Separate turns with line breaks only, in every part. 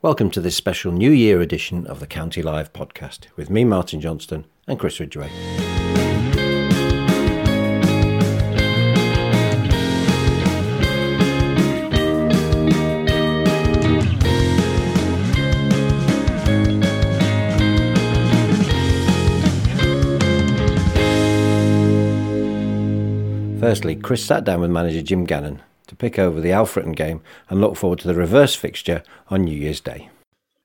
Welcome to this special New Year edition of the County Live podcast with me, Martin Johnston, and Chris Ridgway. Firstly, Chris sat down with manager Jim Gannon to pick over the Alfreton game and look forward to the reverse fixture on New Year's Day.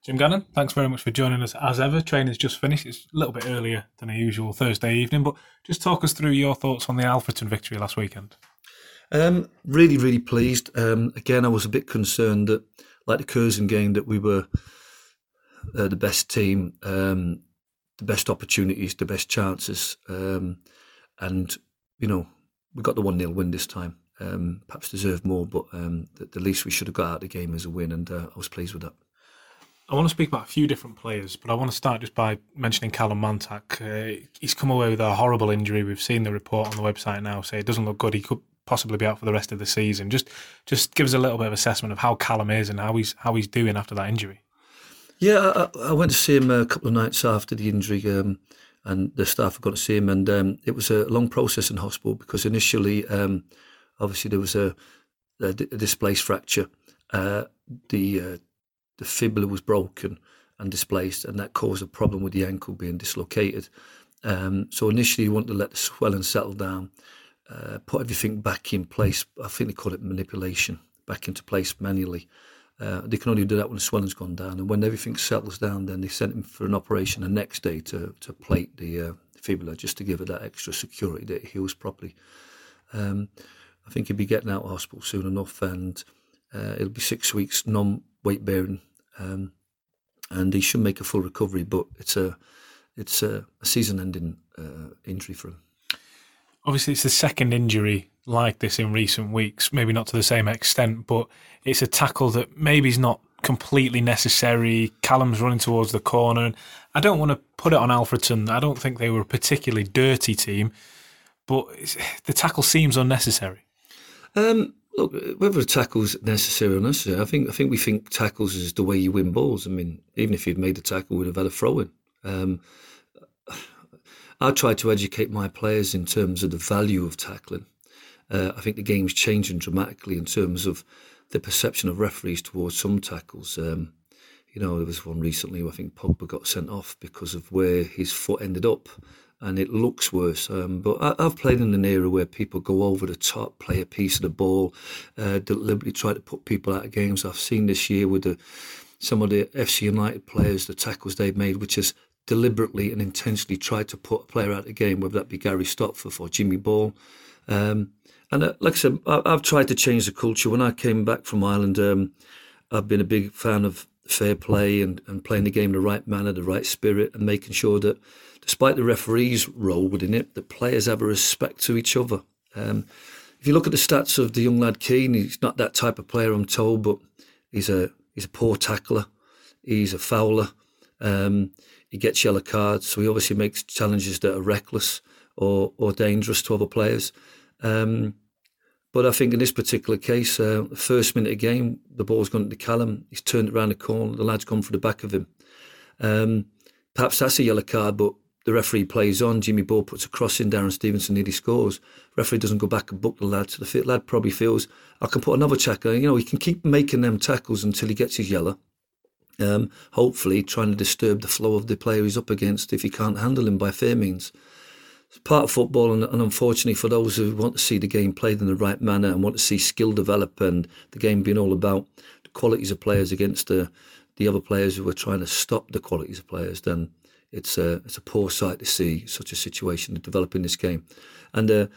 Jim Gannon, thanks very much for joining us as ever. Training's just finished. It's a little bit earlier than a usual Thursday evening, but just talk us through your thoughts on the Alfreton victory last weekend.
Um, really, really pleased. Um, again, I was a bit concerned that, like the Curzon game, that we were uh, the best team, um, the best opportunities, the best chances, um, and you know we got the one 0 win this time um, perhaps deserved more, but um, the, the, least we should have got out of the game as a win, and uh, I was pleased with that.
I want to speak about a few different players, but I want to start just by mentioning Callum Mantak. Uh, he's come away with a horrible injury. We've seen the report on the website now say it doesn't look good. He could possibly be out for the rest of the season. Just just give us a little bit of assessment of how Callum is and how he's how he's doing after that injury.
Yeah, I, I went to see him a couple of nights after the injury. Um, and the staff had gone to see him, and um, it was a long process in hospital because initially um, Obviously, there was a, displaced fracture. Uh, the uh, the fibula was broken and displaced, and that caused a problem with the ankle being dislocated. Um, so initially, you want to let the swelling settle down, uh, put everything back in place. I think they call it manipulation, back into place manually. Uh, they can only do that when the swelling's gone down, and when everything settles down, then they sent him for an operation the next day to to plate the uh, fibula just to give it that extra security that it heals properly. Um, I think he'll be getting out of hospital soon enough, and uh, it'll be six weeks non-weight bearing, um, and he should make a full recovery. But it's a it's a, a season-ending uh, injury for him.
Obviously, it's the second injury like this in recent weeks. Maybe not to the same extent, but it's a tackle that maybe is not completely necessary. Callum's running towards the corner. And I don't want to put it on Alfreton. I don't think they were a particularly dirty team, but the tackle seems unnecessary.
Um, look, whether a tackle's necessary or unnecessary, I think I think we think tackles is the way you win balls. I mean, even if you'd made the tackle, we'd have had a throw in. Um, I try to educate my players in terms of the value of tackling. Uh, I think the game's changing dramatically in terms of the perception of referees towards some tackles. Um, you know, there was one recently where I think Pogba got sent off because of where his foot ended up and it looks worse. Um, but I, have played in an era where people go over the top, play a piece of the ball, uh, deliberately try to put people out of games. I've seen this year with the, some of the FC United players, the tackles they've made, which is deliberately and intentionally tried to put a player out of the game, whether that be Gary Stopforth or Jimmy Ball. Um, and uh, like I said, I, have tried to change the culture. When I came back from Ireland, um, I've been a big fan of fair play and, and playing the game in the right manner, the right spirit, and making sure that despite the referee's role within it, the players have a respect to each other. Um, if you look at the stats of the young lad Keane, he's not that type of player, I'm told, but he's a he's a poor tackler, he's a fouler, um, he gets yellow cards, so he obviously makes challenges that are reckless or or dangerous to other players. Um, but I think in this particular case, uh, first minute of game, the ball's gone to Callum. He's turned around the corner. The lad's gone for the back of him. Um, perhaps that's a yellow card, but the referee plays on. Jimmy Ball puts a cross in. Darren Stephenson nearly scores. referee doesn't go back and book the lad. So the lad probably feels I can put another tackle. You know, he can keep making them tackles until he gets his yellow. Um, hopefully, trying to disturb the flow of the player he's up against if he can't handle him by fair means. It's part of football, and, and unfortunately, for those who want to see the game played in the right manner and want to see skill develop and the game being all about the qualities of players against the the other players who are trying to stop the qualities of players, then it's a it's a poor sight to see such a situation develop in this game, and uh,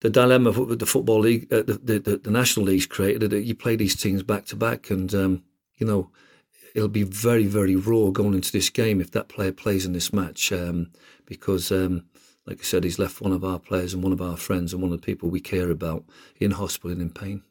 the dilemma of the football league, uh, the, the, the national leagues created that you play these teams back to back, and um, you know it'll be very very raw going into this game if that player plays in this match, um, because. Um, like I said, he's left one of our players and one of our friends and one of the people we care about in hospital and in pain.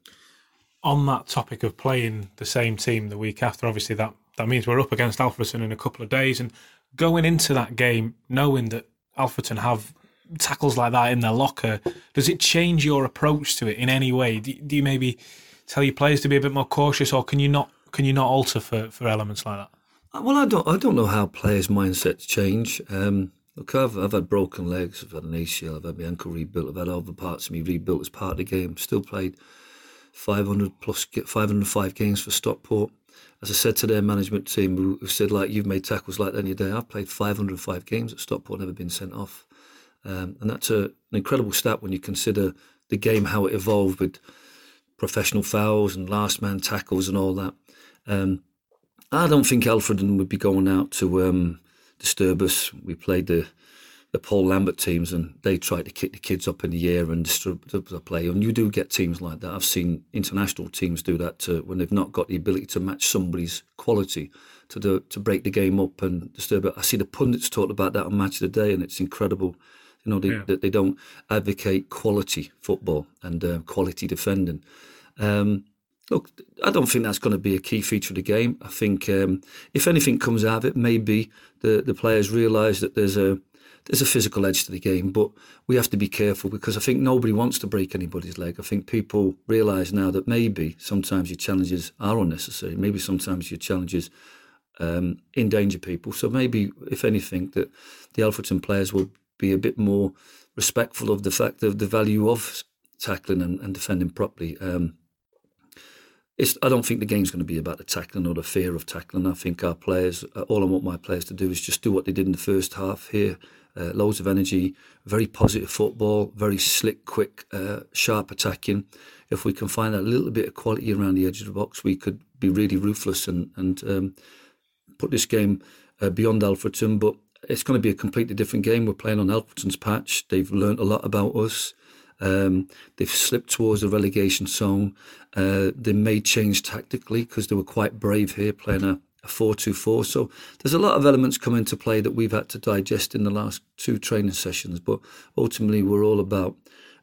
On that topic of playing the same team the week after, obviously that, that means we're up against Alfreton in a couple of days. And going into that game knowing that Alfreton have tackles like that in their locker, does it change your approach to it in any way? Do, do, you maybe tell your players to be a bit more cautious, or can you not can you not alter for, for elements like that?
Uh, well, I don't I don't know how players' mindsets change. Um, look, I've I've had broken legs, I've had an ACL, I've had my ankle rebuilt, I've had other parts of me rebuilt as part of the game. Still played 500 plus 505 games for Stockport. As I said to their management team, who said like you've made tackles like that in your day. I've played 505 games at Stockport, never been sent off, um, and that's a, an incredible stat when you consider the game how it evolved with professional fouls and last man tackles and all that. Um, I don't think Alfreton would be going out to um, disturb us. We played the the Paul Lambert teams, and they tried to kick the kids up in the air and disturb the play. And you do get teams like that. I've seen international teams do that to, when they've not got the ability to match somebody's quality to do, to break the game up and disturb it. I see the pundits talk about that on Match of the Day, and it's incredible. You know, they, yeah. that they don't advocate quality football and uh, quality defending. Um, look, I don't think that's going to be a key feature of the game. I think um, if anything comes out of it, maybe the the players realise that there's a there's a physical edge to the game, but we have to be careful because I think nobody wants to break anybody's leg. I think people realise now that maybe sometimes your challenges are unnecessary. Maybe sometimes your challenges um, endanger people. So maybe, if anything, that the Alfreton players will be a bit more respectful of the fact of the value of tackling and, and defending properly. Um, it's, I don't think the game's going to be about the tackling or the fear of tackling. I think our players, uh, all I want my players to do is just do what they did in the first half here. Uh, loads of energy, very positive football, very slick, quick, uh, sharp attacking. If we can find a little bit of quality around the edge of the box, we could be really ruthless and, and um, put this game uh, beyond Alfreton. But it's going to be a completely different game. We're playing on Alfreton's patch. They've learnt a lot about us. Um, they've slipped towards the relegation zone. Uh, they may change tactically because they were quite brave here, playing a, a 4-2-4. So there's a lot of elements come into play that we've had to digest in the last two training sessions. But ultimately, we're all about.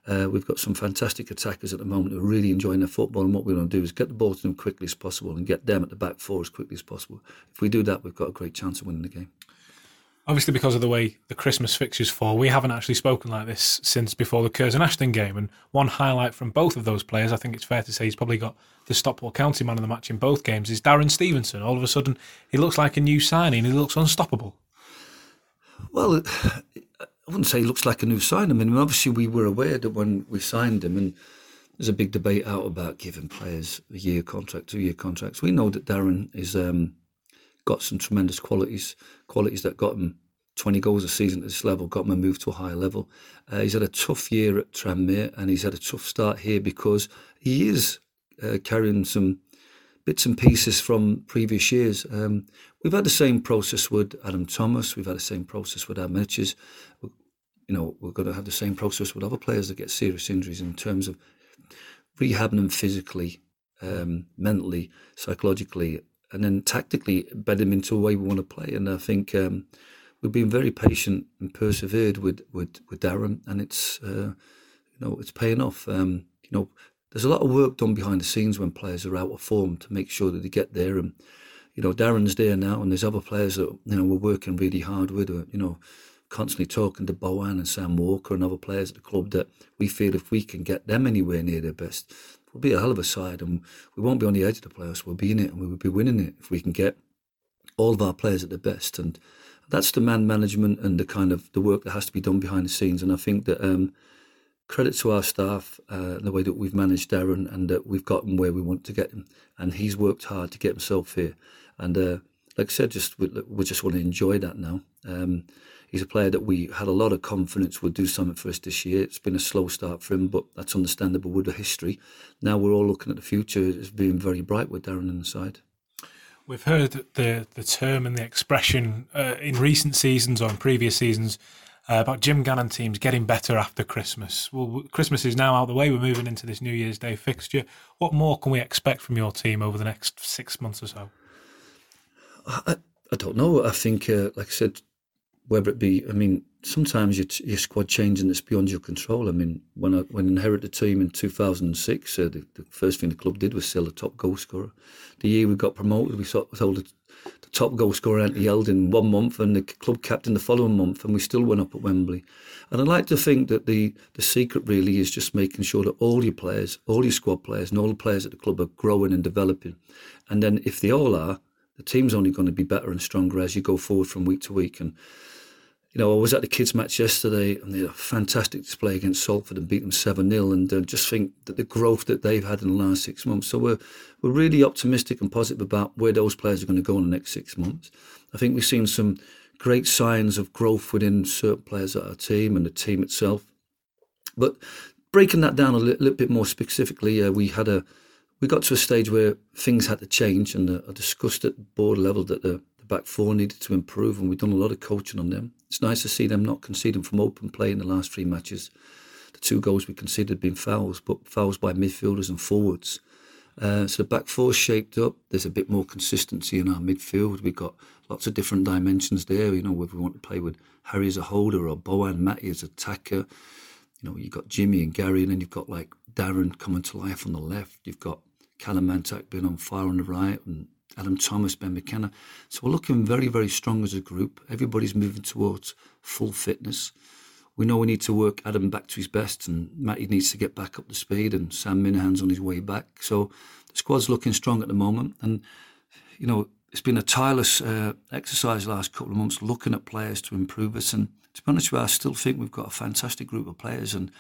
Uh, we've got some fantastic attackers at the moment who are really enjoying their football, and what we want to do is get the ball to them quickly as possible and get them at the back four as quickly as possible. If we do that, we've got a great chance of winning the game
obviously because of the way the Christmas fixtures fall, we haven't actually spoken like this since before the Curzon Ashton game. And one highlight from both of those players, I think it's fair to say he's probably got the Stockport County man of the match in both games, is Darren Stephenson. All of a sudden, he looks like a new signing. He looks unstoppable.
Well, I wouldn't say he looks like a new signing. I mean, obviously we were aware that when we signed him, and there's a big debate out about giving players a year contract, two year contracts. We know that Darren is. Um, got some tremendous qualities, qualities that got him 20 goals a season at this level, got him a move to a higher level. Uh, he's had a tough year at Tranmere and he's had a tough start here because he is uh, carrying some bits and pieces from previous years. Um, we've had the same process with Adam Thomas, we've had the same process with Adam Mitches. You know, we're going to have the same process with other players that get serious injuries in terms of rehabbing them physically, um, mentally, psychologically, and then tactically bed them into a way we want to play. And I think um, we've been very patient and persevered with with, with Darren, and it's uh, you know it's paying off. Um, you know, there's a lot of work done behind the scenes when players are out of form to make sure that they get there. And you know, Darren's there now, and there's other players that you know we're working really hard with. Uh, you know. Constantly talking to Bowen and Sam Walker and other players at the club that we feel if we can get them anywhere near their best, we'll be a hell of a side and we won't be on the edge of the playoffs. We'll be in it and we will be winning it if we can get all of our players at their best. And that's the man management and the kind of the work that has to be done behind the scenes. And I think that um, credit to our staff, uh, the way that we've managed Darren and that we've gotten where we want to get him. And he's worked hard to get himself here. And uh, like I said, just we, we just want to enjoy that now. Um, he's a player that we had a lot of confidence would do something for us this year. It's been a slow start for him, but that's understandable with the history. Now we're all looking at the future as being very bright with Darren on the side.
We've heard the the term and the expression uh, in recent seasons or in previous seasons uh, about Jim Gannon teams getting better after Christmas. Well, Christmas is now out of the way. We're moving into this New Year's Day fixture. What more can we expect from your team over the next six months or so?
I, I don't know. I think, uh, like I said, whether it be, I mean, sometimes your, your squad changing that's beyond your control. I mean, when I when I inherited the team in 2006, uh, the, the, first thing the club did was sell the top goal scorer. The year we got promoted, we sold the, the top goal scorer Anthony Elding one month and the club captain the following month, and we still went up at Wembley. And I'd like to think that the, the secret really is just making sure that all your players, all your squad players, and all the players at the club are growing and developing. And then if they all are, the team's only going to be better and stronger as you go forward from week to week. And you know, I was at the kids' match yesterday and they had a fantastic display against Salford and beat them 7 0. And uh, just think that the growth that they've had in the last six months. So we're, we're really optimistic and positive about where those players are going to go in the next six months. I think we've seen some great signs of growth within certain players at our team and the team itself. But breaking that down a little, little bit more specifically, uh, we had a we got to a stage where things had to change, and uh, I discussed at board level that the, the back four needed to improve, and we've done a lot of coaching on them. It's nice to see them not conceding from open play in the last three matches. The two goals we conceded have been fouls, but fouls by midfielders and forwards. Uh, so the back four shaped up. There's a bit more consistency in our midfield. We've got lots of different dimensions there. You know, whether we want to play with Harry as a holder or Bowen, Matty as attacker. You know, you've got Jimmy and Gary, and then you've got like Darren coming to life on the left. You've got Callum Mantak being on fire on the right, and Adam Thomas, Ben McKenna. So we're looking very, very strong as a group. Everybody's moving towards full fitness. We know we need to work Adam back to his best, and Matty needs to get back up to speed, and Sam Minihan's on his way back. So the squad's looking strong at the moment, and you know it's been a tireless uh, exercise the last couple of months looking at players to improve us. And to be honest with you, I still think we've got a fantastic group of players, and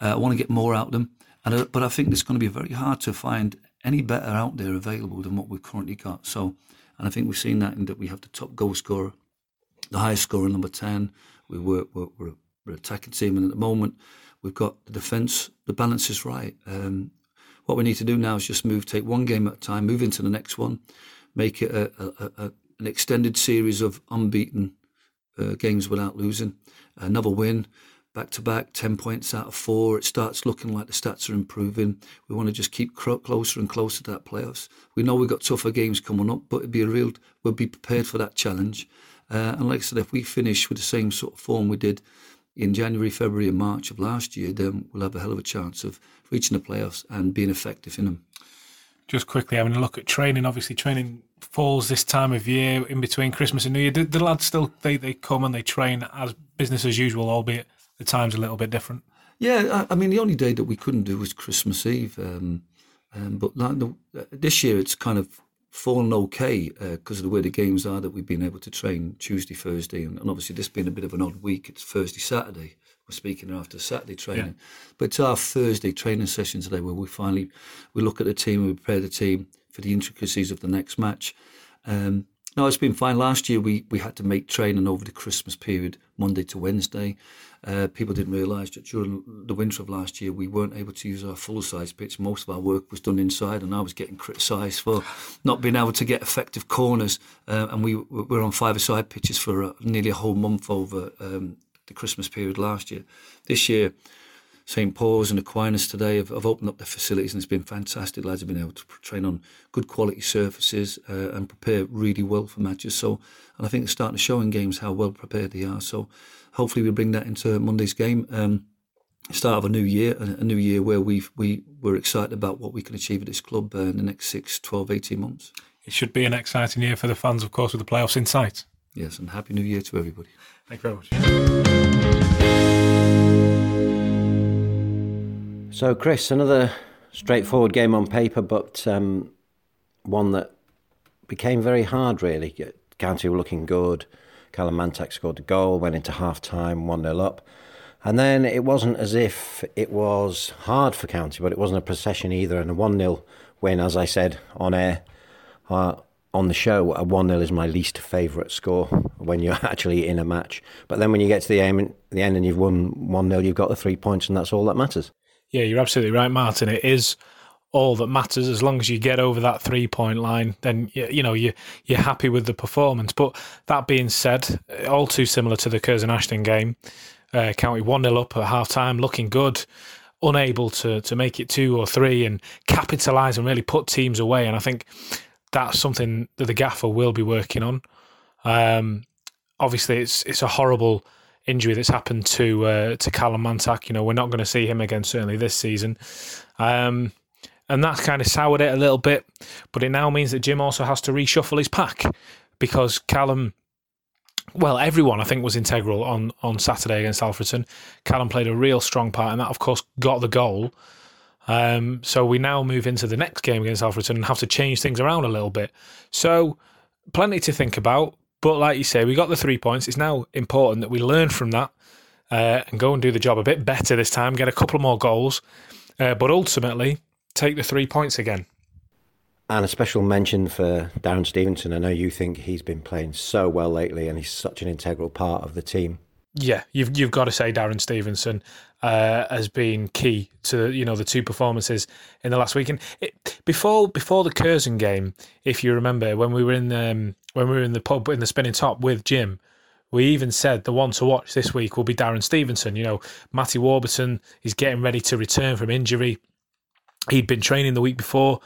uh, I want to get more out of them. And uh, but I think it's going to be very hard to find any better out there available than what we've currently got. So, and I think we've seen that in that we have the top goal scorer, the highest scorer, number 10. We work, we're, we're, we're attacking team, and at the moment, we've got the defence, the balance is right. Um, what we need to do now is just move, take one game at a time, move into the next one, make it a, a, a, an extended series of unbeaten uh, games without losing, another win, back to back, 10 points out of four. It starts looking like the stats are improving. We want to just keep closer and closer to that playoffs. We know we've got tougher games coming up, but it'd be a real, we'll be prepared for that challenge. Uh, and like I said, if we finish with the same sort of form we did in January, February, and March of last year, then we'll have a hell of a chance of reaching the playoffs and being effective in them.
Just quickly having a look at training. Obviously, training falls this time of year in between Christmas and New Year. The, the lads still they, they come and they train as business as usual, albeit the time's a little bit different.
Yeah, I, I mean, the only day that we couldn't do was Christmas Eve. Um, um, but like the, this year, it's kind of fallen okay because uh, of the way the games are that we've been able to train Tuesday, Thursday, and, and, obviously this being a bit of an odd week, it's Thursday, Saturday. We're speaking after Saturday training, yeah. but it's our Thursday training session today where we finally we look at the team we prepare the team for the intricacies of the next match. Um, no, it's been fine. Last year we, we had to make training over the Christmas period, Monday to Wednesday. Uh, people didn't realise that during the winter of last year we weren't able to use our full size pitch. Most of our work was done inside, and I was getting criticised for not being able to get effective corners. Uh, and we were on five-a-side pitches for uh, nearly a whole month over um, the Christmas period last year. This year St Paul's and Aquinas today have, have, opened up their facilities and it's been fantastic. Lads have been able to train on good quality surfaces uh, and prepare really well for matches. So, and I think it's starting to show in games how well prepared they are. So, hopefully we bring that into Monday's game. Um, start of a new year, a, a new year where we we we're excited about what we can achieve at this club uh, in the next 6, 12, 18 months.
It should be an exciting year for the fans, of course, with the playoffs in sight.
Yes, and happy new year to everybody.
Thank you very much.
So, Chris, another straightforward game on paper, but um, one that became very hard, really. County were looking good. Callum Mantak scored a goal, went into half time, 1 0 up. And then it wasn't as if it was hard for County, but it wasn't a procession either. And a 1 0 win, as I said on air, uh, on the show, a 1 0 is my least favourite score when you're actually in a match. But then when you get to the, aim, the end and you've won 1 0, you've got the three points, and that's all that matters.
Yeah, you're absolutely right, Martin. It is all that matters. As long as you get over that three point line then you know you you're happy with the performance. But that being said all too similar to the Curzon Ashton game uh, County 1-0 up at half time looking good unable to to make it 2 or 3 and capitalize and really put teams away. And I think that's something that the gaffer will be working on. Um, obviously it's it's a horrible injury that's happened to uh, to Callum Mantac. You know, we're not going to see him again certainly this season. Um, and that's kind of soured it a little bit. But it now means that Jim also has to reshuffle his pack because Callum, well, everyone I think was integral on on Saturday against Alfreton. Callum played a real strong part, and that of course got the goal. Um, so we now move into the next game against Alfreton and have to change things around a little bit. So plenty to think about. But like you say, we got the three points. It's now important that we learn from that uh, and go and do the job a bit better this time, get a couple more goals. Uh, but ultimately, take the three points again.
And a special mention for Darren Stephenson. I know you think he's been playing so well lately and he's such an integral part of the team.
Yeah, you've you've got to say Darren Stephenson uh, has been key to you know the two performances in the last week. And it, before before the Curzon game, if you remember, when we were in the, um, when we were in the pub in the spinning top with Jim, we even said the one to watch this week will be Darren Stephenson. You know, Matty Warburton is getting ready to return from injury. He'd been training the week before.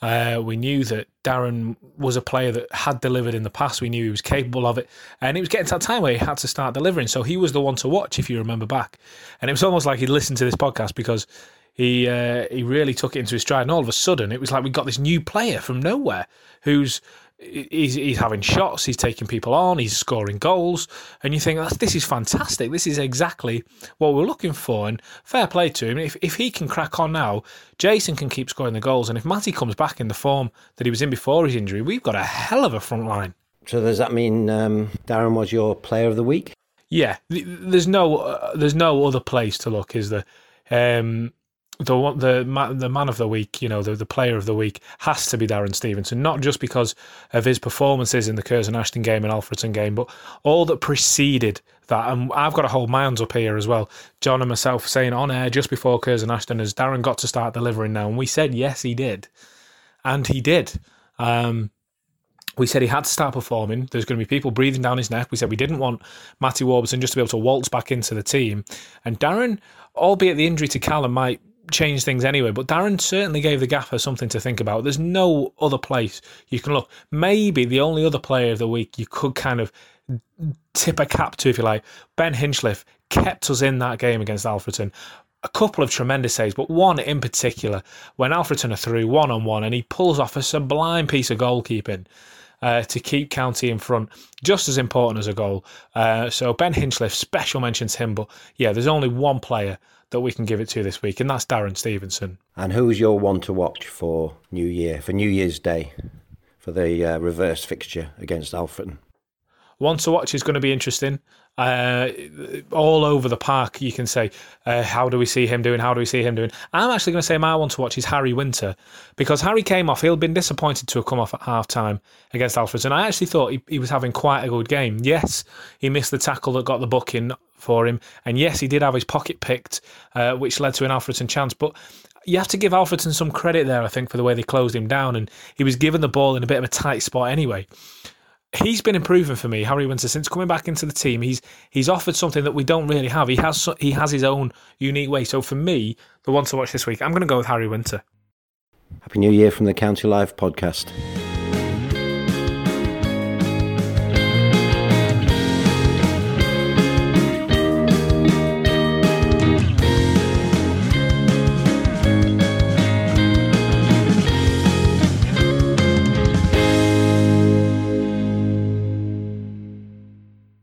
Uh, we knew that Darren was a player that had delivered in the past. We knew he was capable of it. And it was getting to that time where he had to start delivering. So he was the one to watch, if you remember back. And it was almost like he listened to this podcast because he uh, he really took it into his stride. And all of a sudden, it was like we got this new player from nowhere who's he's, he's having shots, he's taking people on, he's scoring goals, and you think this is fantastic. This is exactly what we're looking for, and fair play to him. If if he can crack on now, Jason can keep scoring the goals, and if Matty comes back in the form that he was in before his injury, we've got a hell of a front line.
So does that mean um, Darren was your player of the week?
Yeah, there's no uh, there's no other place to look, is there? Um, the the the man of the week, you know, the, the player of the week has to be Darren Stephenson, not just because of his performances in the Curzon Ashton game and Alfreton game, but all that preceded that. And I've got to hold my hands up here as well. John and myself saying on air just before Curzon Ashton, has Darren got to start delivering now? And we said yes, he did, and he did. Um, we said he had to start performing. There's going to be people breathing down his neck. We said we didn't want Matty Warburton just to be able to waltz back into the team. And Darren, albeit the injury to Callum might change things anyway. But Darren certainly gave the gaffer something to think about. There's no other place you can look. Maybe the only other player of the week you could kind of tip a cap to, if you like, Ben Hinchliffe kept us in that game against Alfreton. A couple of tremendous saves, but one in particular when Alfreton are through one on one and he pulls off a sublime piece of goalkeeping. Uh, to keep County in front, just as important as a goal. Uh, so Ben Hinchliffe, special mention to him. But yeah, there's only one player that we can give it to this week, and that's Darren Stephenson.
And who's your one to watch for New Year, for New Year's Day, for the uh, reverse fixture against Alfreton?
One to watch is going to be interesting. Uh, all over the park, you can say, uh, how do we see him doing? How do we see him doing? I'm actually going to say my one to watch is Harry Winter because Harry came off. He'd been disappointed to have come off at half time against Alfred, and I actually thought he, he was having quite a good game. Yes, he missed the tackle that got the booking for him, and yes, he did have his pocket picked, uh, which led to an Alfreton chance. But you have to give Alfreton some credit there, I think, for the way they closed him down, and he was given the ball in a bit of a tight spot anyway he's been improving for me, Harry Winter, since coming back into the team. He's he's offered something that we don't really have. He has he has his own unique way. So for me, the one to watch this week, I'm going to go with Harry Winter.
Happy New Year from the County Live podcast.